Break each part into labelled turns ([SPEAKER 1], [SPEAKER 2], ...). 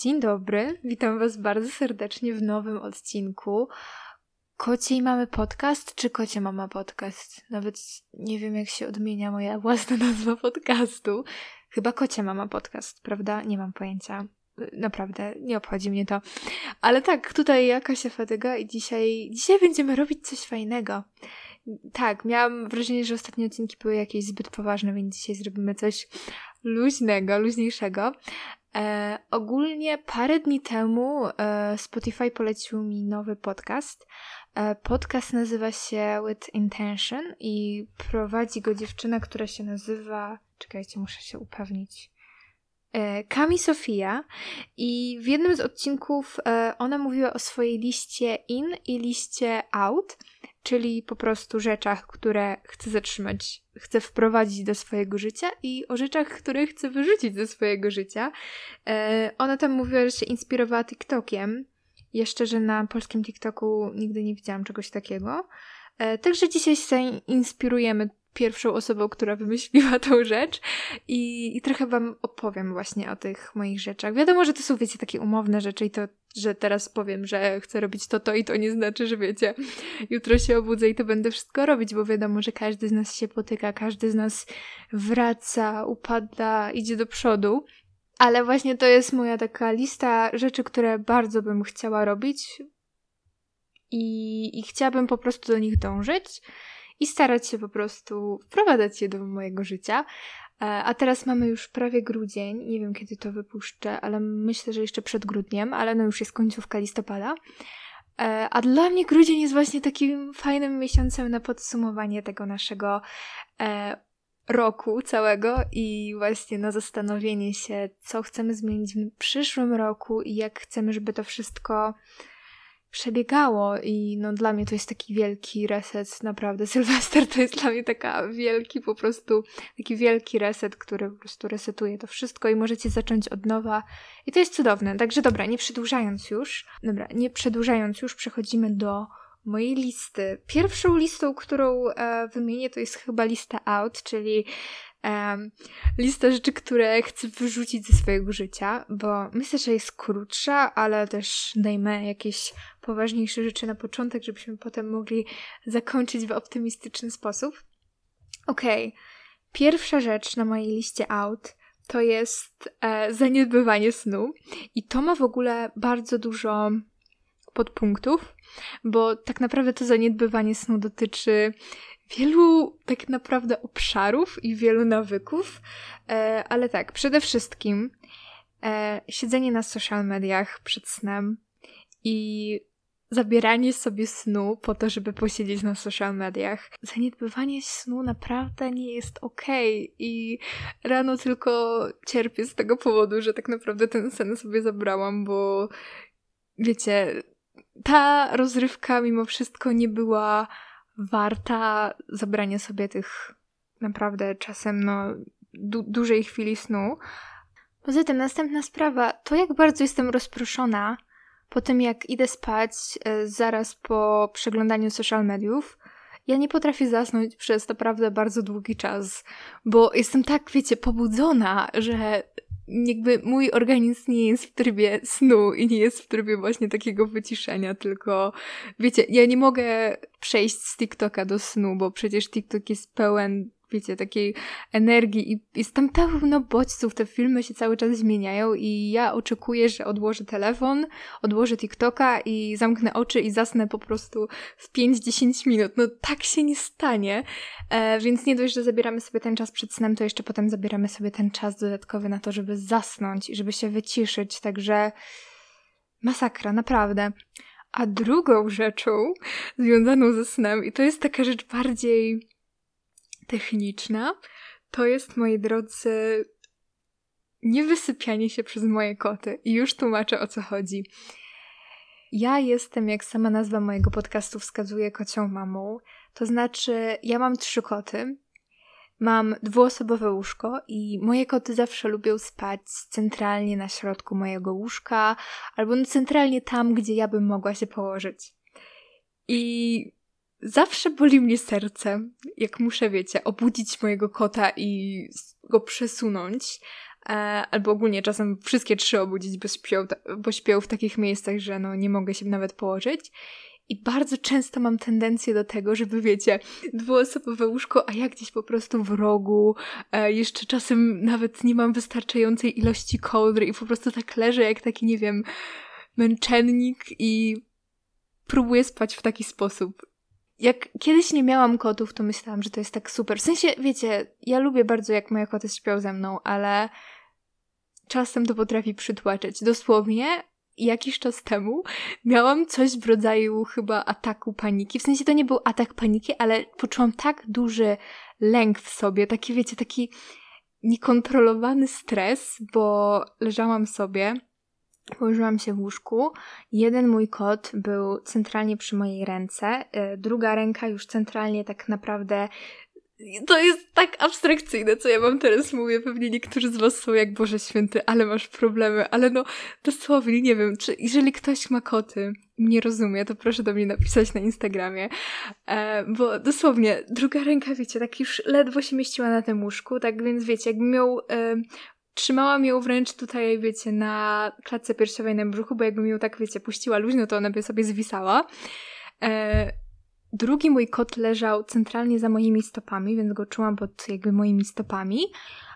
[SPEAKER 1] Dzień dobry, witam Was bardzo serdecznie w nowym odcinku. Kociej mamy podcast, czy kocie mama podcast? Nawet nie wiem, jak się odmienia moja własna nazwa podcastu. Chyba kocie mama podcast, prawda? Nie mam pojęcia. Naprawdę, nie obchodzi mnie to. Ale tak, tutaj ja Kasia Fatyga i dzisiaj, dzisiaj będziemy robić coś fajnego. Tak, miałam wrażenie, że ostatnie odcinki były jakieś zbyt poważne, więc dzisiaj zrobimy coś luźnego, luźniejszego. E, ogólnie parę dni temu e, Spotify polecił mi nowy podcast. E, podcast nazywa się With Intention i prowadzi go dziewczyna, która się nazywa. Czekajcie, muszę się upewnić. E, Kami Sofia i w jednym z odcinków e, ona mówiła o swojej liście in i liście out, czyli po prostu rzeczach, które chce zatrzymać, chce wprowadzić do swojego życia i o rzeczach, które chce wyrzucić ze swojego życia. E, ona tam mówiła, że się inspirowała TikTokiem. Jeszcze, że na polskim TikToku nigdy nie widziałam czegoś takiego. Także dzisiaj się inspirujemy pierwszą osobą, która wymyśliła tą rzecz i, i trochę wam opowiem właśnie o tych moich rzeczach. Wiadomo, że to są, wiecie, takie umowne rzeczy i to, że teraz powiem, że chcę robić to, to i to nie znaczy, że wiecie, jutro się obudzę i to będę wszystko robić, bo wiadomo, że każdy z nas się potyka, każdy z nas wraca, upada, idzie do przodu. Ale właśnie to jest moja taka lista rzeczy, które bardzo bym chciała robić i, i chciałabym po prostu do nich dążyć i starać się po prostu wprowadzać je do mojego życia. E, a teraz mamy już prawie grudzień, nie wiem kiedy to wypuszczę, ale myślę, że jeszcze przed grudniem, ale no już jest końcówka listopada. E, a dla mnie grudzień jest właśnie takim fajnym miesiącem na podsumowanie tego naszego e, roku całego i właśnie na zastanowienie się, co chcemy zmienić w przyszłym roku i jak chcemy, żeby to wszystko przebiegało i no dla mnie to jest taki wielki reset, naprawdę. Sylwester to jest dla mnie taka wielki po prostu, taki wielki reset, który po prostu resetuje to wszystko i możecie zacząć od nowa i to jest cudowne. Także dobra, nie przedłużając już, dobra, nie przedłużając już, przechodzimy do mojej listy. Pierwszą listą, którą e, wymienię, to jest chyba lista out, czyli lista rzeczy, które chcę wyrzucić ze swojego życia, bo myślę, że jest krótsza, ale też dajmy jakieś poważniejsze rzeczy na początek, żebyśmy potem mogli zakończyć w optymistyczny sposób. Okej, okay. pierwsza rzecz na mojej liście out to jest e, zaniedbywanie snu i to ma w ogóle bardzo dużo podpunktów, bo tak naprawdę to zaniedbywanie snu dotyczy wielu tak naprawdę obszarów i wielu nawyków, e, ale tak, przede wszystkim e, siedzenie na social mediach przed snem i zabieranie sobie snu po to, żeby posiedzieć na social mediach. Zaniedbywanie snu naprawdę nie jest okej okay. i rano tylko cierpię z tego powodu, że tak naprawdę ten sen sobie zabrałam, bo wiecie, ta rozrywka mimo wszystko nie była warta zabrania sobie tych naprawdę czasem no du dużej chwili snu. Poza tym następna sprawa, to jak bardzo jestem rozproszona po tym jak idę spać e, zaraz po przeglądaniu social mediów, ja nie potrafię zasnąć przez naprawdę bardzo długi czas, bo jestem tak, wiecie, pobudzona, że jakby mój organizm nie jest w trybie snu i nie jest w trybie właśnie takiego wyciszenia, tylko wiecie, ja nie mogę przejść z TikToka do snu, bo przecież TikTok jest pełen takiej energii i jest tam pełno bodźców, te filmy się cały czas zmieniają i ja oczekuję, że odłożę telefon, odłożę TikToka i zamknę oczy i zasnę po prostu w 5-10 minut. No tak się nie stanie, e, więc nie dość, że zabieramy sobie ten czas przed snem, to jeszcze potem zabieramy sobie ten czas dodatkowy na to, żeby zasnąć i żeby się wyciszyć, także masakra, naprawdę. A drugą rzeczą związaną ze snem, i to jest taka rzecz bardziej techniczna, to jest, moi drodzy, niewysypianie się przez moje koty. I już tłumaczę o co chodzi. Ja jestem, jak sama nazwa mojego podcastu wskazuje, kocią mamą. To znaczy, ja mam trzy koty. Mam dwuosobowe łóżko i moje koty zawsze lubią spać centralnie na środku mojego łóżka albo centralnie tam, gdzie ja bym mogła się położyć. I Zawsze boli mnie serce, jak muszę, wiecie, obudzić mojego kota i go przesunąć. e, albo ogólnie czasem wszystkie trzy obudzić, bo śpią, bo śpią w takich miejscach, że no nie mogę się nawet położyć. I bardzo często mam tendencję do tego, żeby wiecie, dwuosobowe łóżko, a ja gdzieś po prostu w rogu, e, jeszcze czasem nawet nie mam wystarczającej ilości kołdry i po prostu tak leżę jak taki, nie wiem, męczennik i próbuję spać w taki sposób. Jak kiedyś nie miałam kotów, to myślałam, że to jest tak super. W sensie, wiecie, ja lubię bardzo, jak moje koty śpią ze mną, ale czasem to potrafi przytłaczać. Dosłownie jakiś czas temu miałam coś w rodzaju chyba ataku paniki. W sensie to nie był atak paniki, ale poczułam tak duży lęk w sobie, taki wiecie, taki niekontrolowany stres, bo leżałam sobie Położyłam się w łóżku. Jeden mój kot był centralnie przy mojej ręce, e, druga ręka już centralnie tak naprawdę. To jest tak abstrakcyjne, co ja wam teraz mówię. Pewnie niektórzy z was są jak Boże Święty, ale masz problemy. Ale no, dosłownie, nie wiem, czy jeżeli ktoś ma koty i mnie rozumie, to proszę do mnie napisać na Instagramie. E, bo dosłownie, druga ręka, wiecie, tak już ledwo się mieściła na tym łóżku, tak więc wiecie, jakby miał e, trzymałam ją wręcz tutaj, wiecie, na klatce piersiowej na brzuchu, bo jakbym ją tak, wiecie, puściła luźno, to ona by sobie zwisała. E, drugi mój kot leżał centralnie za moimi stopami, więc go czułam pod jakby moimi stopami.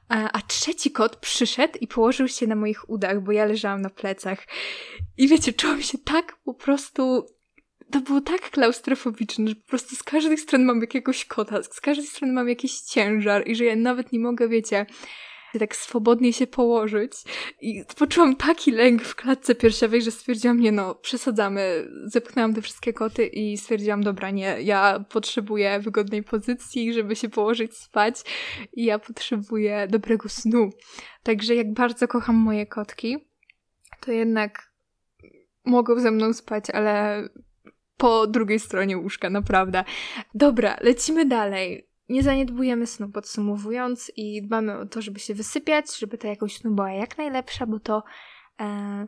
[SPEAKER 1] A, e, a trzeci kot przyszedł i położył się na moich udach, bo ja leżałam na plecach. I wiecie, czułam się tak po prostu to było tak klaustrofobiczne, że po prostu z każdej strony mam jakiegoś kota, z każdej strony mam jakiś ciężar i że ja nawet nie mogę, wiecie, tak swobodnie się położyć. I poczułam taki lęk w klatce piersiowej, że stwierdziłam, nie no, przesadzamy. Zepchnęłam te wszystkie koty i stwierdziłam, dobra, nie, ja potrzebuję wygodnej pozycji, żeby się położyć, spać i ja potrzebuję dobrego snu. Także jak bardzo kocham moje kotki, to jednak mogą ze mną spać, ale po drugiej stronie łóżka, naprawdę. Dobra, lecimy dalej nie zaniedbujemy snu, podsumowując, i dbamy o to, żeby się wysypiać, żeby ta jakość snu była jak najlepsza, bo to, e,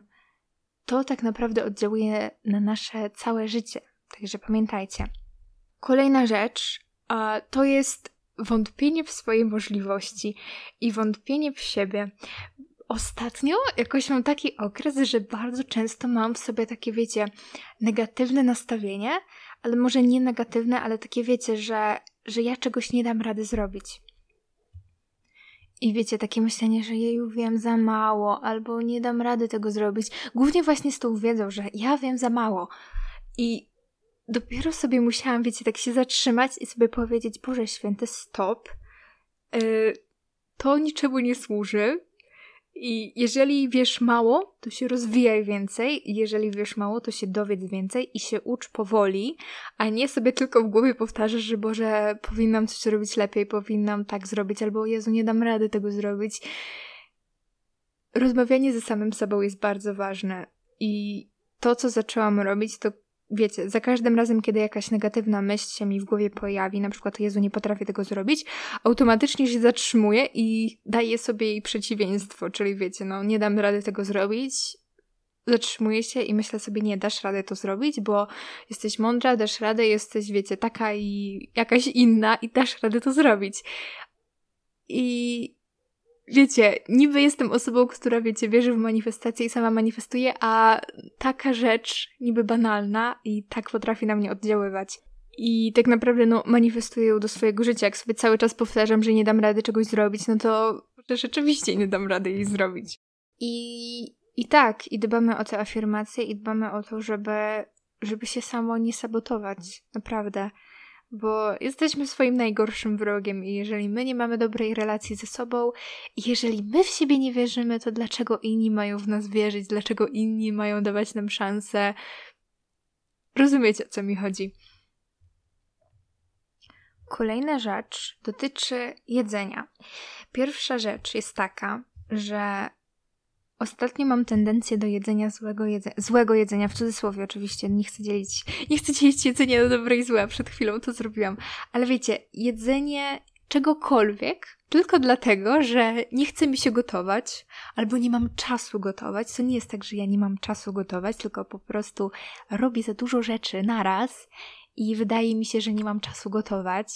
[SPEAKER 1] to tak naprawdę oddziałuje na nasze całe życie. Także pamiętajcie. Kolejna rzecz a, to jest wątpienie w swoje możliwości i wątpienie w siebie. Ostatnio jakoś mam taki okres, że bardzo często mam w sobie takie, wiecie, negatywne nastawienie, ale może nie negatywne, ale takie wiecie, że, że ja czegoś nie dam rady zrobić. I wiecie, takie myślenie, że jej wiem za mało, albo nie dam rady tego zrobić. Głównie właśnie z tą wiedzą, że ja wiem za mało. I dopiero sobie musiałam, wiecie, tak się zatrzymać i sobie powiedzieć, Boże Święty, stop. Yy, to niczemu nie służy. I jeżeli wiesz mało, to się rozwijaj więcej, jeżeli wiesz mało, to się dowiedz więcej i się ucz powoli, a nie sobie tylko w głowie powtarzasz, że Boże, powinnam coś robić lepiej, powinnam tak zrobić, albo Jezu, nie dam rady tego zrobić. Rozmawianie ze samym sobą jest bardzo ważne i to, co zaczęłam robić, to wiecie, za każdym razem, kiedy jakaś negatywna myśl się mi w głowie pojawi, na przykład Jezu, nie potrafię tego zrobić, automatycznie się zatrzymuję i daję sobie jej przeciwieństwo, czyli wiecie, no nie dam rady tego zrobić, zatrzymuję się i myślę sobie, nie, dasz radę to zrobić, bo jesteś mądra, dasz radę, jesteś, wiecie, taka i jakaś inna i dasz radę to zrobić. I wiecie, niby jestem osobą, która, wiecie, wierzy w manifestację i sama manifestuje, a taka rzecz, niby banalna i tak potrafi na mnie oddziaływać. I tak naprawdę, no, manifestuję ją do swojego życia. Jak sobie cały czas powtarzam, że nie dam rady czegoś zrobić, no to rzeczywiście nie dam rady jej zrobić. I, i tak, i dbamy o te afirmacje i dbamy o to, żeby, żeby się samo nie sabotować. Naprawdę bo jesteśmy swoim najgorszym wrogiem i jeżeli my nie mamy dobrej relacji ze sobą, jeżeli my w siebie nie wierzymy, to dlaczego inni mają w nas wierzyć, dlaczego inni mają dawać nam szansę? Rozumiecie, o co mi chodzi. Kolejna rzecz dotyczy jedzenia. Pierwsza rzecz jest taka, że Ostatnio mam tendencję do jedzenia złego, jedze złego jedzenia, w cudzysłowie oczywiście, nie chcę dzielić, nie chcę dzielić jedzenia na dobre i złe, przed chwilą to zrobiłam, ale wiecie, jedzenie czegokolwiek, tylko dlatego, że nie chce mi się gotować, albo nie mam czasu gotować. To nie jest tak, że ja nie mam czasu gotować, tylko po prostu robię za dużo rzeczy naraz i wydaje mi się, że nie mam czasu gotować.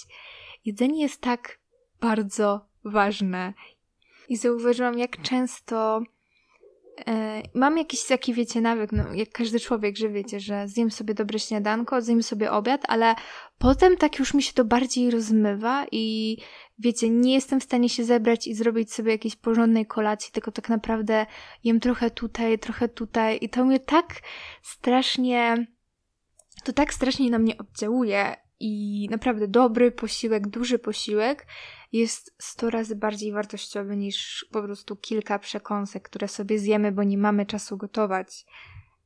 [SPEAKER 1] Jedzenie jest tak bardzo ważne i zauważyłam, jak często mam jakiś taki, wiecie, nawyk, no, jak każdy człowiek, że wiecie, że zjem sobie dobre śniadanko, zjem sobie obiad, ale potem tak już mi się to bardziej rozmywa i wiecie, nie jestem w stanie się zebrać i zrobić sobie jakiejś porządnej kolacji, tylko tak naprawdę jem trochę tutaj, trochę tutaj i to mnie tak strasznie, to tak strasznie na mnie oddziałuje i naprawdę dobry posiłek, duży posiłek jest 100 razy bardziej wartościowy niż po prostu kilka przekąsek, które sobie zjemy, bo nie mamy czasu gotować.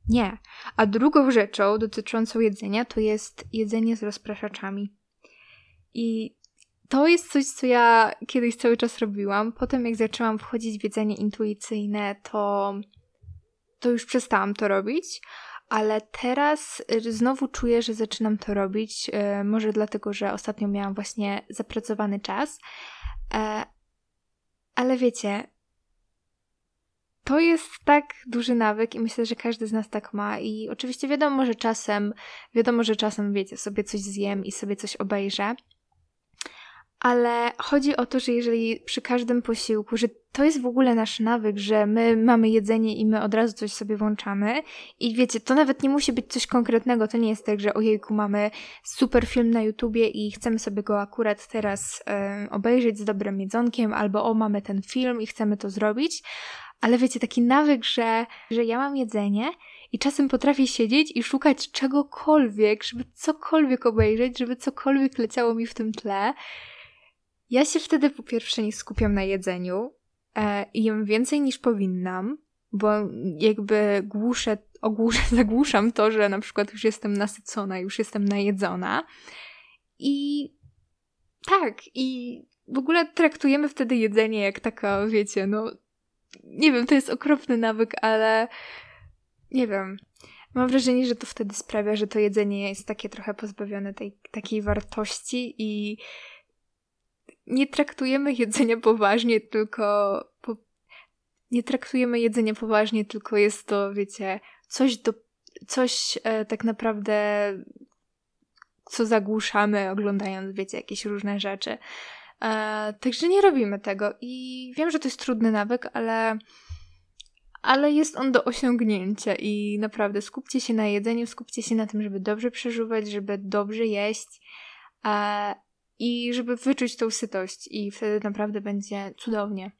[SPEAKER 1] Nie. A drugą rzeczą dotyczącą jedzenia to jest jedzenie z rozpraszaczami. I to jest coś, co ja kiedyś cały czas robiłam. Potem, jak zaczęłam wchodzić w jedzenie intuicyjne, to, to już przestałam to robić. Ale teraz y, znowu czuję, że zaczynam to robić. Y, może dlatego, że ostatnio miałam właśnie zapracowany czas. E, ale wiecie, to jest tak duży nawyk i myślę, że każdy z nas tak ma. I oczywiście wiadomo, że czasem, wiadomo, że czasem, wiecie, sobie coś zjem i sobie coś obejrzę ale chodzi o to, że jeżeli przy każdym posiłku, że to jest w ogóle nasz nawyk, że my mamy jedzenie i my od razu coś sobie włączamy. I wiecie, to nawet nie musi być coś konkretnego, to nie jest tak, że ojejku, mamy super film na YouTubie i chcemy sobie go akurat teraz obejrzeć z dobrym jedzonkiem, albo o, mamy ten film i chcemy to zrobić, ale wiecie, taki nawyk, że, że ja mam jedzenie i czasem potrafię siedzieć i szukać czegokolwiek, żeby cokolwiek obejrzeć, żeby cokolwiek leciało mi w tym tle, ja się wtedy po pierwsze nie skupiam na jedzeniu e, i jem więcej niż powinnam, bo jakby głuszę, ogłuszę, zagłuszam to, że na przykład już jestem nasycona, już jestem najedzona. I tak, i w ogóle traktujemy wtedy jedzenie jak taka, wiecie, no nie wiem, to jest okropny nawyk, ale nie wiem. Mam wrażenie, że to wtedy sprawia, że to jedzenie jest takie trochę pozbawione tej takiej wartości i nie traktujemy jedzenia poważnie, tylko po... nie traktujemy jedzenia poważnie, tylko jest to, wiecie, coś do, coś e, tak naprawdę, co zagłuszamy oglądając, wiecie, jakieś różne rzeczy. E, także nie robimy tego i wiem, że to jest trudny nawyk, ale ale jest on do osiągnięcia i naprawdę skupcie się na jedzeniu, skupcie się na tym, żeby dobrze przeżuwać, żeby dobrze jeść. I żeby wyczuć tą sytość i wtedy naprawdę będzie cudownie.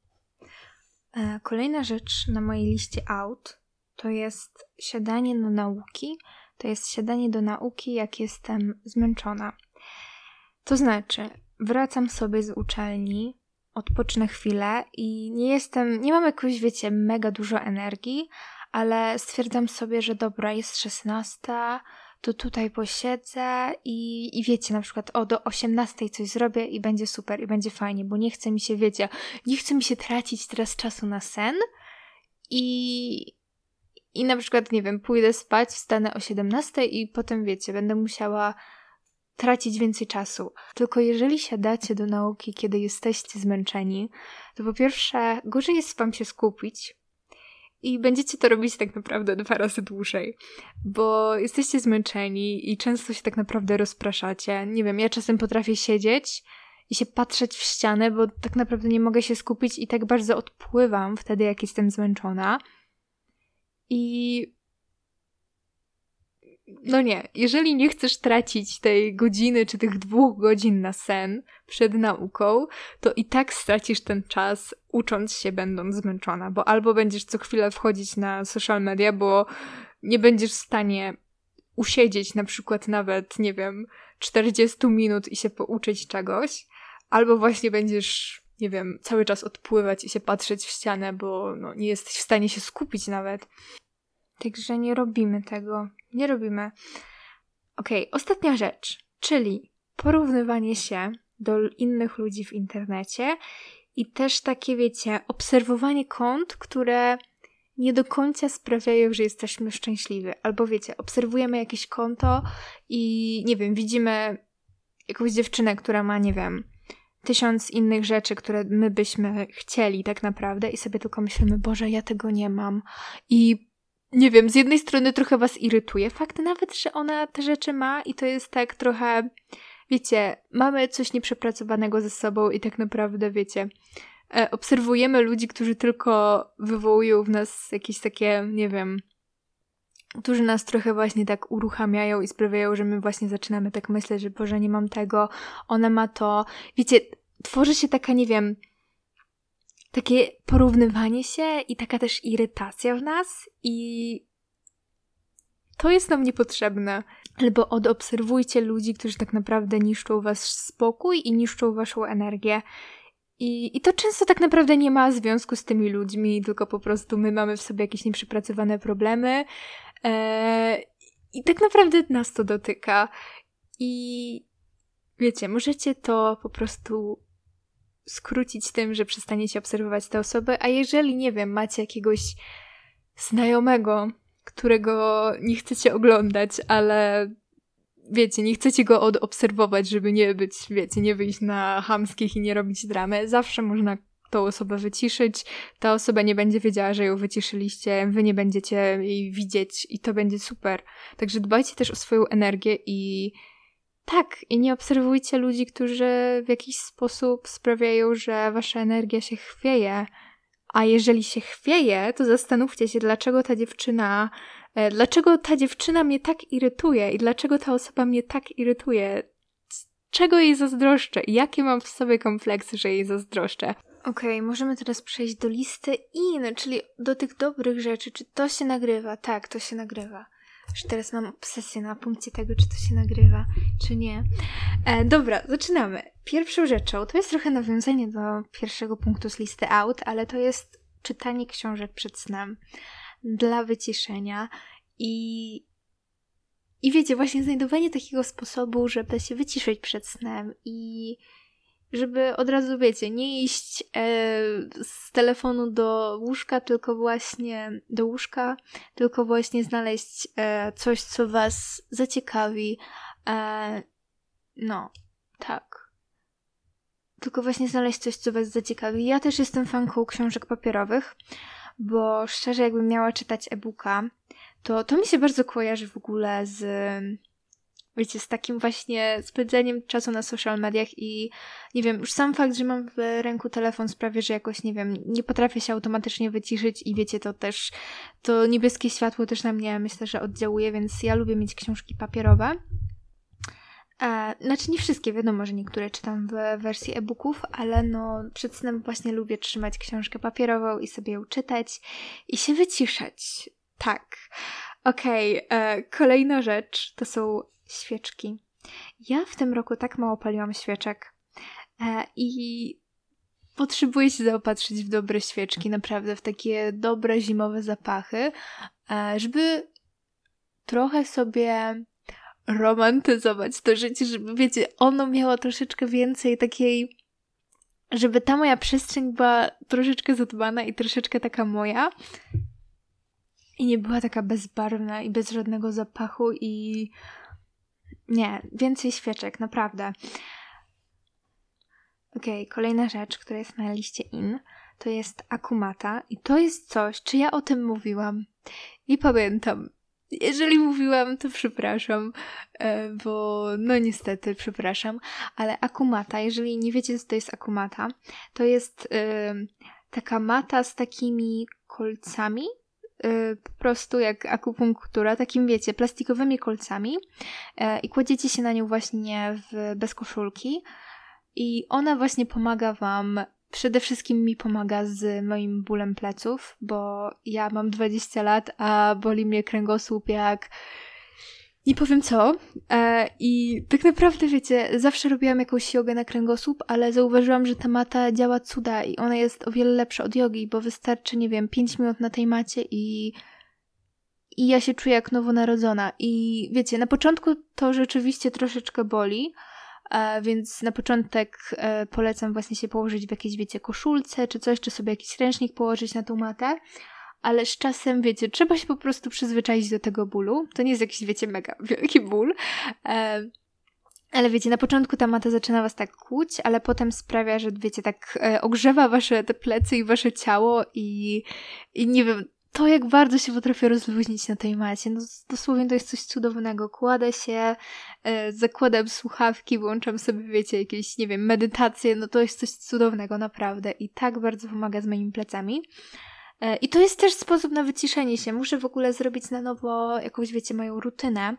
[SPEAKER 1] E, kolejna rzecz na mojej liście out to jest siadanie do nauki. To jest siadanie do nauki, jak jestem zmęczona. To znaczy, wracam sobie z uczelni, odpocznę chwilę i nie jestem, nie mam jakoś, wiecie, mega dużo energii, ale stwierdzam sobie, że dobra, jest 16, to tutaj posiedzę i, i wiecie, na przykład o do 18 coś zrobię i będzie super i będzie fajnie, bo nie chce mi się, wiecie, nie chce mi się tracić teraz czasu na sen i, i na przykład, nie wiem, pójdę spać, wstanę o 17 i potem, wiecie, będę musiała tracić więcej czasu. Tylko jeżeli siadacie do nauki, kiedy jesteście zmęczeni, to po pierwsze, gorzej jest wam się skupić, i będziecie to robić tak naprawdę dwa razy dłużej, bo jesteście zmęczeni i często się tak naprawdę rozpraszacie. Nie wiem, ja czasem potrafię siedzieć i się patrzeć w ścianę, bo tak naprawdę nie mogę się skupić i tak bardzo odpływam wtedy, jak jestem zmęczona. I no nie, jeżeli nie chcesz tracić tej godziny czy tych dwóch godzin na sen przed nauką, to i tak stracisz ten czas ucząc się, będąc zmęczona, bo albo będziesz co chwilę wchodzić na social media, bo nie będziesz w stanie usiedzieć na przykład nawet, nie wiem, 40 minut i się pouczyć czegoś, albo właśnie będziesz, nie wiem, cały czas odpływać i się patrzeć w ścianę, bo no, nie jesteś w stanie się skupić nawet. Także nie robimy tego. Nie robimy. Okej, okay, ostatnia rzecz, czyli porównywanie się do innych ludzi w internecie i też takie, wiecie, obserwowanie kont, które nie do końca sprawiają, że jesteśmy szczęśliwi. Albo wiecie, obserwujemy jakieś konto i nie wiem, widzimy jakąś dziewczynę, która ma, nie wiem, tysiąc innych rzeczy, które my byśmy chcieli tak naprawdę i sobie tylko myślimy, Boże, ja tego nie mam. I nie wiem, z jednej strony trochę was irytuje fakt nawet, że ona te rzeczy ma i to jest tak trochę, wiecie, mamy coś nieprzepracowanego ze sobą i tak naprawdę, wiecie, e, obserwujemy ludzi, którzy tylko wywołują w nas jakieś takie, nie wiem, którzy nas trochę właśnie tak uruchamiają i sprawiają, że my właśnie zaczynamy tak myśleć, że Boże, nie mam tego, ona ma to. Wiecie, tworzy się taka, nie wiem, takie porównywanie się i taka też irytacja w nas i to jest nam niepotrzebne. Albo odobserwujcie ludzi, którzy tak naprawdę niszczą wasz spokój i niszczą waszą energię. I, I to często tak naprawdę nie ma związku z tymi ludźmi, tylko po prostu my mamy w sobie jakieś nieprzepracowane problemy. Eee, I tak naprawdę nas to dotyka. I wiecie, możecie to po prostu skrócić tym, że przestaniecie obserwować te osoby, a jeżeli, nie wiem, macie jakiegoś znajomego, którego nie chcecie oglądać, ale wiecie, nie chcecie go odobserwować, żeby nie być, wiecie, nie wyjść na hamskich i nie robić dramy, zawsze można tą osobę wyciszyć, ta osoba nie będzie wiedziała, że ją wyciszyliście, wy nie będziecie jej widzieć i to będzie super. Także dbajcie też o swoją energię i tak, i nie obserwujcie ludzi, którzy w jakiś sposób sprawiają, że wasza energia się chwieje. A jeżeli się chwieje, to zastanówcie się, dlaczego ta dziewczyna, e, dlaczego ta dziewczyna mnie tak irytuje i dlaczego ta osoba mnie tak irytuje. Czego jej zazdroszczę jakie mam w sobie kompleksy, że jej zazdroszczę. Okej, okay, możemy teraz przejść do listy in, czyli do tych dobrych rzeczy. Czy to się nagrywa? Tak, to się nagrywa. Już teraz mam obsesję na punkcie tego, czy to się nagrywa, czy nie. E, dobra, zaczynamy. Pierwszą rzeczą, to jest trochę nawiązanie do pierwszego punktu z listy out, ale to jest czytanie książek przed snem dla wyciszenia i i wiecie, właśnie znajdowanie takiego sposobu, żeby się wyciszyć przed snem i żeby od razu, wiecie, nie iść e, z telefonu do łóżka, tylko właśnie do łóżka, tylko właśnie znaleźć e, coś, co was zaciekawi. E, no, tak. Tylko właśnie znaleźć coś, co was zaciekawi. Ja też jestem fanką książek papierowych, bo szczerze, jakbym miała czytać e-booka, to to mi się bardzo kojarzy w ogóle z wiecie, z takim właśnie spędzeniem czasu na social mediach i nie wiem, już sam fakt, że mam w ręku telefon sprawia, że jakoś, nie wiem, nie potrafię się automatycznie wyciszyć i wiecie, to też, to niebieskie światło też na mnie myślę, że oddziałuje, więc ja lubię mieć książki papierowe. E, znaczy nie wszystkie, wiadomo, że niektóre czytam w wersji e-booków, ale no przed snem właśnie lubię trzymać książkę papierową i sobie ją czytać i się wyciszać. Tak. Okej, okay, e, kolejna rzecz to są świeczki. Ja w tym roku tak mało paliłam świeczek e, i potrzebuję się zaopatrzyć w dobre świeczki, naprawdę w takie dobre zimowe zapachy, e, żeby trochę sobie romantyzować to życie, żeby wiecie, ono miało troszeczkę więcej takiej żeby ta moja przestrzeń była troszeczkę zadbana i troszeczkę taka moja. I nie była taka bezbarwna i bez żadnego zapachu i nie, więcej świeczek, naprawdę. Okej, okay, kolejna rzecz, która jest na liście in, to jest akumata i to jest coś, czy ja o tym mówiłam? Nie pamiętam. Jeżeli mówiłam, to przepraszam, e, bo no niestety przepraszam, ale akumata, jeżeli nie wiecie, co to jest akumata, to jest yy, taka mata z takimi kolcami, Y, po prostu jak akupunktura, takim wiecie, plastikowymi kolcami y, i kładziecie się na nią właśnie w, bez koszulki. I ona właśnie pomaga wam, przede wszystkim mi pomaga z moim bólem pleców, bo ja mam 20 lat, a boli mnie kręgosłup jak nie powiem co. E, I tak naprawdę, wiecie, zawsze robiłam jakąś jogę na kręgosłup, ale zauważyłam, że ta mata działa cuda i ona jest o wiele lepsza od jogi, bo wystarczy, nie wiem, 5 minut na tej macie i i ja się czuję jak nowonarodzona. I wiecie, na początku to rzeczywiście troszeczkę boli, e, więc na początek e, polecam właśnie się położyć w jakiejś, wiecie, koszulce czy coś, czy sobie jakiś ręcznik położyć na tą matę ale z czasem, wiecie, trzeba się po prostu przyzwyczaić do tego bólu. To nie jest jakiś, wiecie, mega wielki ból. E, ale wiecie, na początku ta mata zaczyna was tak kłuć, ale potem sprawia, że wiecie, tak e, ogrzewa wasze te plecy i wasze ciało i, i nie wiem, to, jak bardzo się potrafię rozluźnić na tej macie. No, dosłownie to jest coś cudownego. Kładę się, e, zakładam słuchawki, włączam sobie, wiecie, jakieś, nie wiem, medytacje. No to jest coś cudownego, naprawdę. I tak bardzo pomaga z moimi plecami. E, I to jest też sposób na wyciszenie się. Muszę w ogóle zrobić na nowo jakąś, wiecie, moją rutynę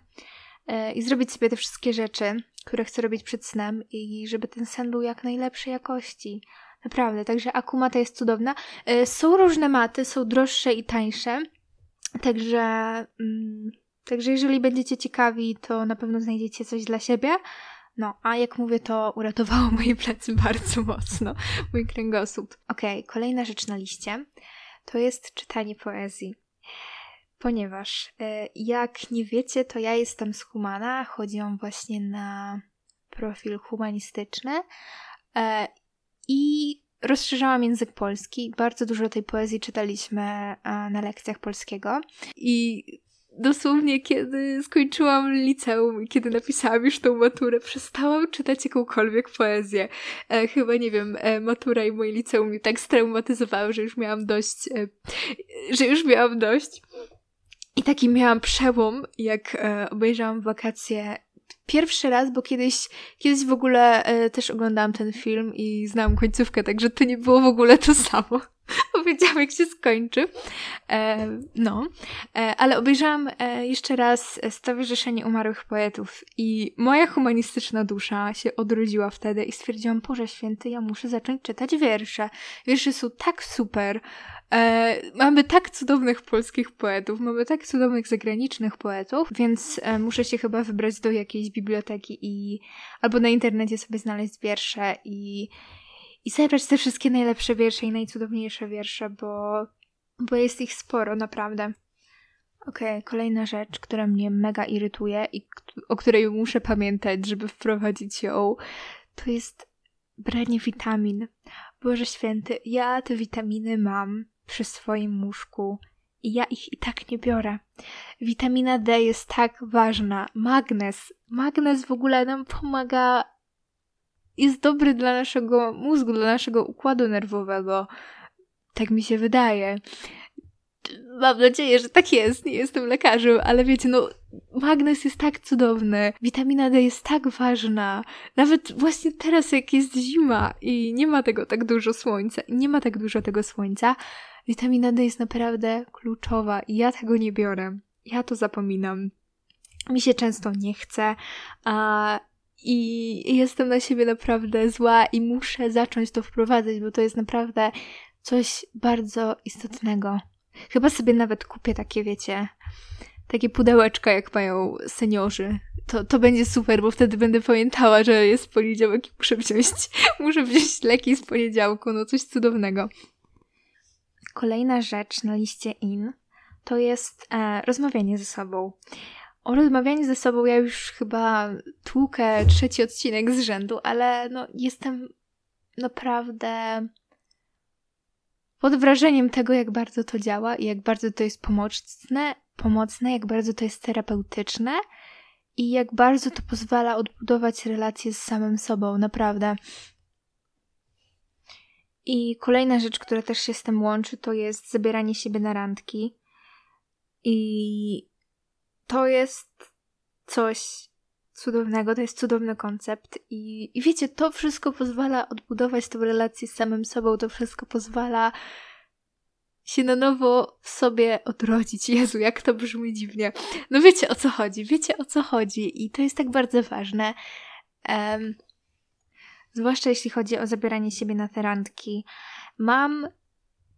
[SPEAKER 1] e, i zrobić sobie te wszystkie rzeczy, które chcę robić przed snem i żeby ten sen był jak najlepszej jakości. Naprawdę, także akumata jest cudowna. E, są różne maty, są droższe i tańsze, także, mm, także jeżeli będziecie ciekawi, to na pewno znajdziecie coś dla siebie. No, a jak mówię, to uratowało moje plecy bardzo mocno, mój kręgosłup. Okej, okay, kolejna rzecz na liście to jest czytanie poezji. Ponieważ, e, jak nie wiecie, to ja jestem z Humana, chodziłam właśnie na profil humanistyczny e, i rozszerzałam język polski. Bardzo dużo tej poezji czytaliśmy e, na lekcjach polskiego. I dosłownie, kiedy skończyłam liceum i kiedy napisałam już tą maturę, przestałam czytać jakąkolwiek poezję. E, chyba, nie wiem, e, matura i moje liceum mnie tak straumatyzowały, że już miałam dość, e, że już miałam dość. I taki miałam przełom, jak e, obejrzałam wakacje pierwszy raz, bo kiedyś, kiedyś w ogóle e, też oglądałam ten film i znałam końcówkę, także to nie było w ogóle to samo. Powiedziałam, jak się skończy. E, no, e, ale obejrzałam e, jeszcze raz Stowarzyszenie Umarłych Poetów i moja humanistyczna dusza się odrodziła wtedy i stwierdziłam, Boże Święty, ja muszę zacząć czytać wiersze. Wiersze są tak super. E, mamy tak cudownych polskich poetów, mamy tak cudownych zagranicznych poetów, więc e, muszę się chyba wybrać do jakiejś biblioteki i albo na internecie sobie znaleźć wiersze i i zebrać te wszystkie najlepsze wiersze i najcudowniejsze wiersze, bo, bo jest ich sporo, naprawdę. Okej, okay, kolejna rzecz, która mnie mega irytuje i o której muszę pamiętać, żeby wprowadzić ją, to jest branie witamin. Boże święty, ja te witaminy mam przy swoim łóżku i ja ich i tak nie biorę. Witamina D jest tak ważna. Magnez. Magnez w ogóle nam pomaga jest dobry dla naszego mózgu, dla naszego układu nerwowego. Tak mi się wydaje. Mam nadzieję, że tak jest. Nie jestem lekarzem, ale wiecie, no, magnez jest tak cudowny, witamina D jest tak ważna. Nawet właśnie teraz, jak jest zima i nie ma tego tak dużo słońca, nie ma tak dużo tego słońca, witamina D jest naprawdę kluczowa i ja tego nie biorę. Ja to zapominam. Mi się często nie chce, a i jestem na siebie naprawdę zła i muszę zacząć to wprowadzać, bo to jest naprawdę coś bardzo istotnego. Chyba sobie nawet kupię takie, wiecie, takie pudełeczka, jak mają seniorzy. To, to będzie super, bo wtedy będę pamiętała, że jest poniedziałek i muszę wziąć, muszę wziąć leki z poniedziałku, no coś cudownego. Kolejna rzecz na liście in to jest e, rozmawianie ze sobą. O rozmawianiu ze sobą ja już chyba tłukę trzeci odcinek z rzędu, ale no jestem naprawdę pod wrażeniem tego, jak bardzo to działa i jak bardzo to jest pomocne, pomocne, jak bardzo to jest terapeutyczne i jak bardzo to pozwala odbudować relacje z samym sobą, naprawdę. I kolejna rzecz, która też się z tym łączy, to jest zabieranie siebie na randki. I to jest coś cudownego, to jest cudowny koncept i, i wiecie, to wszystko pozwala odbudować tę relację z samym sobą, to wszystko pozwala się na nowo w sobie odrodzić. Jezu, jak to brzmi dziwnie. No wiecie o co chodzi, wiecie o co chodzi i to jest tak bardzo ważne. Um, zwłaszcza jeśli chodzi o zabieranie siebie na te randki. Mam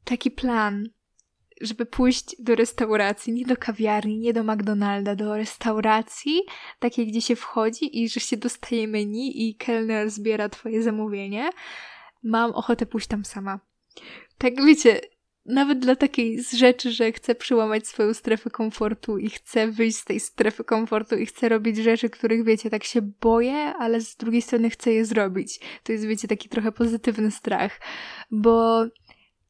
[SPEAKER 1] taki plan, żeby pójść do restauracji, nie do kawiarni, nie do McDonalda, do restauracji, takiej, gdzie się wchodzi i że się dostaje menu i kelner zbiera twoje zamówienie, mam ochotę pójść tam sama. Tak wiecie, nawet dla takiej rzeczy, że chcę przyłamać swoją strefę komfortu i chcę wyjść z tej strefy komfortu i chcę robić rzeczy, których wiecie, tak się boję, ale z drugiej strony chcę je zrobić. To jest, wiecie, taki trochę pozytywny strach, bo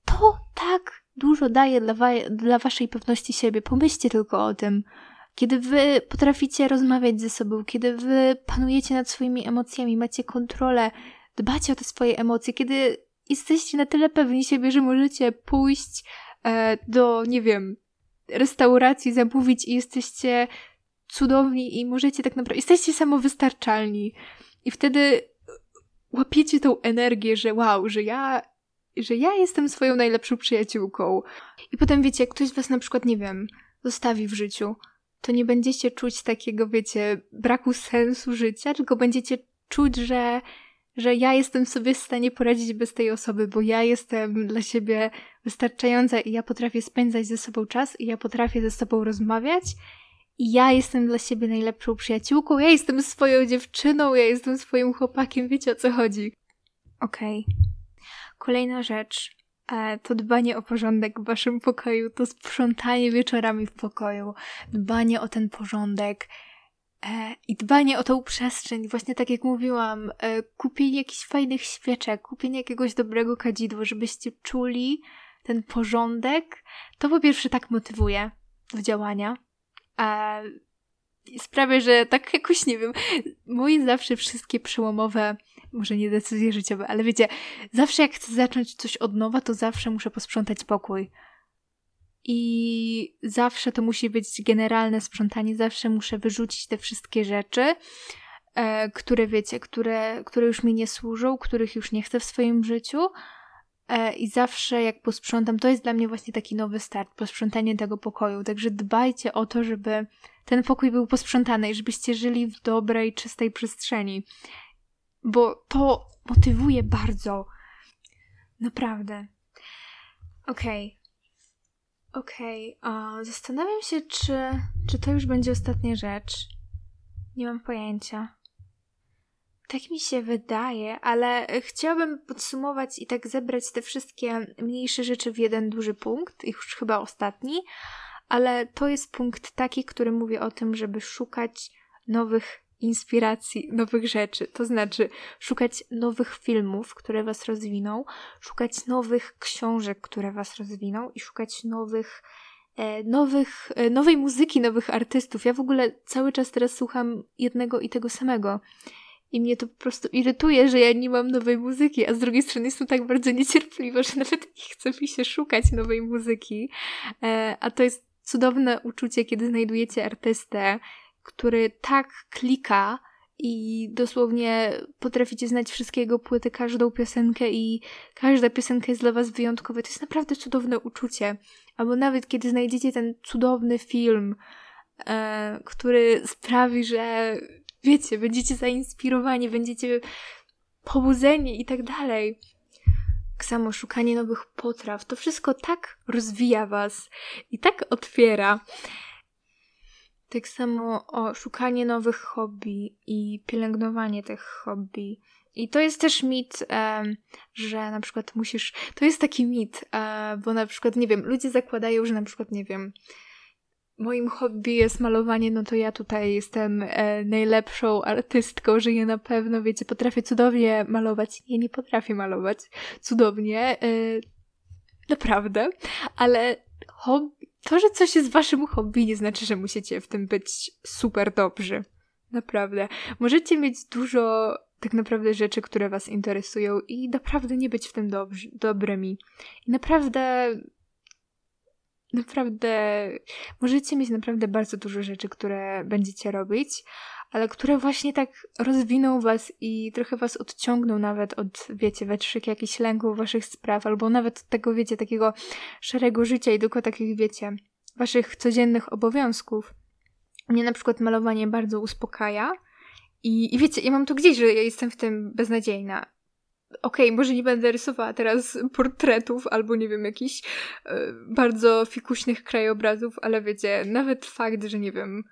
[SPEAKER 1] to tak dużo daje dla, wa- dla waszej pewności siebie. Pomyślcie tylko o tym. Kiedy wy potraficie rozmawiać ze sobą, kiedy wy panujecie nad swoimi emocjami, macie kontrolę, dbacie o te swoje emocje, kiedy jesteście na tyle pewni siebie, że możecie pójść e, do, nie wiem, restauracji zamówić i jesteście cudowni i możecie tak naprawdę, jesteście samowystarczalni. I wtedy łapiecie tą energię, że wow, że ja, że ja jestem swoją najlepszą przyjaciółką. I potem wiecie, ktoś z was na przykład, nie wiem, zostawi w życiu, to nie będziecie czuć takiego, wiecie, braku sensu życia, tylko będziecie czuć, że, że ja jestem sobie w stanie poradzić bez tej osoby, bo ja jestem dla siebie wystarczająca i ja potrafię spędzać ze sobą czas i ja potrafię ze sobą rozmawiać i ja jestem dla siebie najlepszą przyjaciółką, ja jestem swoją dziewczyną, ja jestem swoim chłopakiem, wiecie o co chodzi. Okej. Okay. Kolejna rzecz e, to dbanie o porządek w waszym pokoju, to sprzątanie wieczorami w pokoju, dbanie o ten porządek e, i dbanie o tą przestrzeń. Właśnie tak jak mówiłam, e, kupienie jakichś fajnych świeczek, kupienie jakiegoś dobrego kadzidła, żebyście czuli ten porządek. To po pierwsze tak motywuje do działania sprawia, że tak jakoś, nie wiem, moje zawsze wszystkie przełomowe, może nie decyzje życiowe, ale wiecie, zawsze jak chcę zacząć coś od nowa, to zawsze muszę posprzątać pokój. I zawsze to musi być generalne sprzątanie, zawsze muszę wyrzucić te wszystkie rzeczy, e, które wiecie, które, które już mi nie służą, których już nie chcę w swoim życiu, I zawsze jak posprzątam, to jest dla mnie właśnie taki nowy start, posprzątanie tego pokoju. Także dbajcie o to, żeby ten pokój był posprzątany i żebyście żyli w dobrej, czystej przestrzeni. Bo to motywuje bardzo. Naprawdę. Okej. Okay. Okej. Okay. Zastanawiam się, czy, czy to już będzie ostatnia rzecz. Nie mam pojęcia. Tak mi się wydaje, ale chciałabym podsumować i tak zebrać te wszystkie mniejsze rzeczy w jeden duży punkt, już chyba ostatni, ale to jest punkt taki, który mówi o tym, żeby szukać nowych inspiracji, nowych rzeczy. To znaczy szukać nowych filmów, które was rozwiną, szukać nowych książek, które was rozwiną i szukać nowych e, nowych, e, nowej muzyki, nowych artystów. Ja w ogóle cały czas teraz słucham jednego i tego samego. I mnie to po prostu irytuje, że ja nie mam nowej muzyki, a z drugiej strony jestem tak bardzo niecierpliwa, że nawet nie chce mi się szukać nowej muzyki. E, a to jest cudowne uczucie, kiedy znajdujecie artystę, który tak klika i dosłownie potraficie znać wszystkiego płyty, każdą piosenkę i każda piosenka jest dla was wyjątkowa. To jest naprawdę cudowne uczucie. Albo nawet kiedy znajdziecie ten cudowny film, e, który sprawi, że wiecie, będziecie zainspirowani, będziecie pobudzeni i tak dalej. Tak samo szukanie nowych potraw, to wszystko tak rozwija was i tak otwiera. Tak samo o szukanie nowych hobby i pielęgnowanie tych hobby. I to jest też mit, że na przykład musisz. To jest taki mit, um, bo na przykład, nie wiem, ludzie zakładają, że na przykład, nie wiem, moim hobby jest malowanie, no to ja tutaj jestem e, najlepszą artystką, że ja na pewno, wiecie, potrafię cudownie malować. Nie, nie potrafię malować cudownie, e, naprawdę, ale hobby, to, że coś jest waszym hobby, nie znaczy, że musicie w tym być super dobrzy. Naprawdę. Możecie mieć dużo tak naprawdę rzeczy, które was interesują i naprawdę nie być w tym dobrzy, dobrymi. I naprawdę naprawdę możecie mieć naprawdę bardzo dużo rzeczy, które będziecie robić, ale które właśnie tak rozwiną was i trochę was odciągną nawet od, wiecie, wetrzyk jakichś lęków waszych spraw, albo nawet od tego, wiecie, takiego szarego życia i tylko takich, wiecie, waszych codziennych obowiązków. Mnie na przykład malowanie bardzo uspokaja i, i wiecie, ja mam to gdzieś, że ja jestem w tym beznadziejna okej, okay, może nie będę rysowała teraz portretów albo nie wiem, jakichś e, bardzo fikuśnych krajobrazów, ale wiecie, nawet fakt, że nie wiem,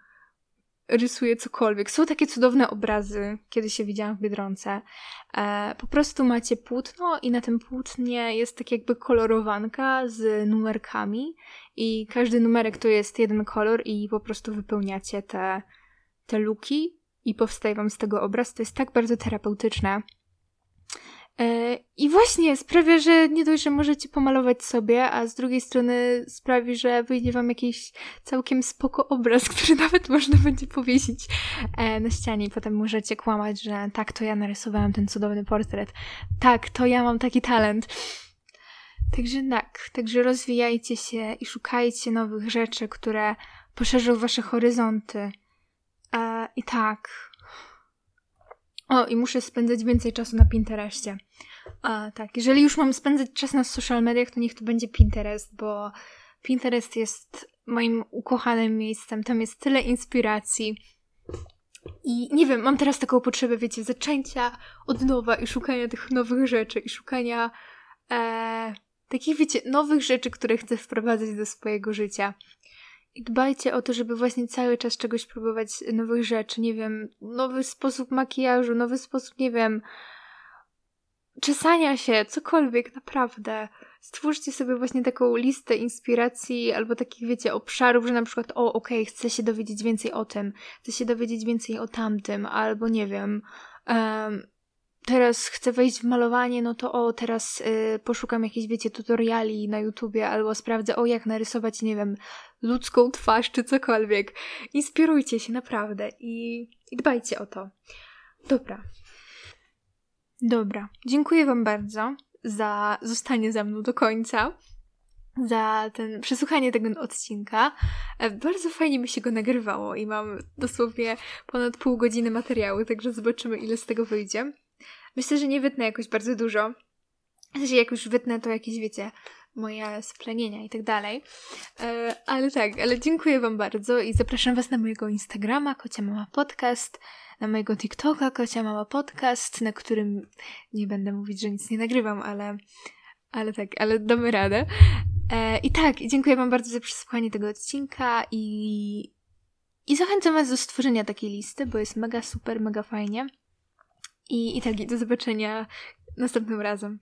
[SPEAKER 1] rysuję cokolwiek. Są takie cudowne obrazy, kiedy się widziałam w Biedronce. E, po prostu macie płótno i na tym płótnie jest tak jakby kolorowanka z numerkami i każdy numerek to jest jeden kolor i po prostu wypełniacie te, te luki i powstaje wam z tego obraz. To jest tak bardzo terapeutyczne. E, I właśnie sprawia, że nie dość, że możecie pomalować sobie, a z drugiej strony sprawi, że wyjdzie wam jakiś całkiem spoko obraz, który nawet można będzie powiesić e, na ścianie i potem możecie kłamać, że tak, to ja narysowałam ten cudowny portret. Tak, to ja mam taki talent. Także tak, także rozwijajcie się i szukajcie nowych rzeczy, które poszerzą wasze horyzonty. E, I tak. O, i muszę spędzać więcej czasu na Pinterestie. A, tak, jeżeli już mam spędzać czas na social mediach, to niech to będzie Pinterest, bo Pinterest jest moim ukochanym miejscem. Tam jest tyle inspiracji. I nie wiem, mam teraz taką potrzebę, wiecie, zaczęcia od nowa i szukania tych nowych rzeczy i szukania e, takich, wiecie, nowych rzeczy, które chcę wprowadzać do swojego życia. I dbajcie o to, żeby właśnie cały czas czegoś próbować, nowych rzeczy, nie wiem, nowy sposób makijażu, nowy sposób, nie wiem, czesania się, cokolwiek, naprawdę. Stwórzcie sobie właśnie taką listę inspiracji albo takich, wiecie, obszarów, że na przykład, o, okej, okay, chcę się dowiedzieć więcej o tym, chcę się dowiedzieć więcej o tamtym, albo nie wiem, um, teraz chcę wejść w malowanie, no to o, teraz y, poszukam jakichś, wiecie, tutoriali na YouTubie, albo sprawdzę, o, jak narysować, nie wiem, ludzką twarz, czy cokolwiek. Inspirujcie się, naprawdę, i, i dbajcie o to. Dobra. Dobra. Dziękuję Wam bardzo za zostanie ze mną do końca. Za ten przesłuchanie tego odcinka. E, bardzo fajnie mi się go nagrywało i mam dosłownie ponad pół godziny materiału, także zobaczymy, ile z tego wyjdzie. Myślę, że nie wytnę jakoś bardzo dużo. W sensie, jak już wytnę, to jakieś, wiecie, moje splenienia i tak dalej. E, ale tak, ale dziękuję Wam bardzo i zapraszam Was na mojego Instagrama, Kocia Mama Podcast, na mojego TikToka, Kocia Mama Podcast, na którym nie będę mówić, że nic nie nagrywam, ale, ale tak, ale damy radę. E, I tak, dziękuję Wam bardzo za przesłuchanie tego odcinka i, i zachęcam Was do stworzenia takiej listy, bo jest mega super, mega fajnie. I, i tak, i do zobaczenia następnym razem.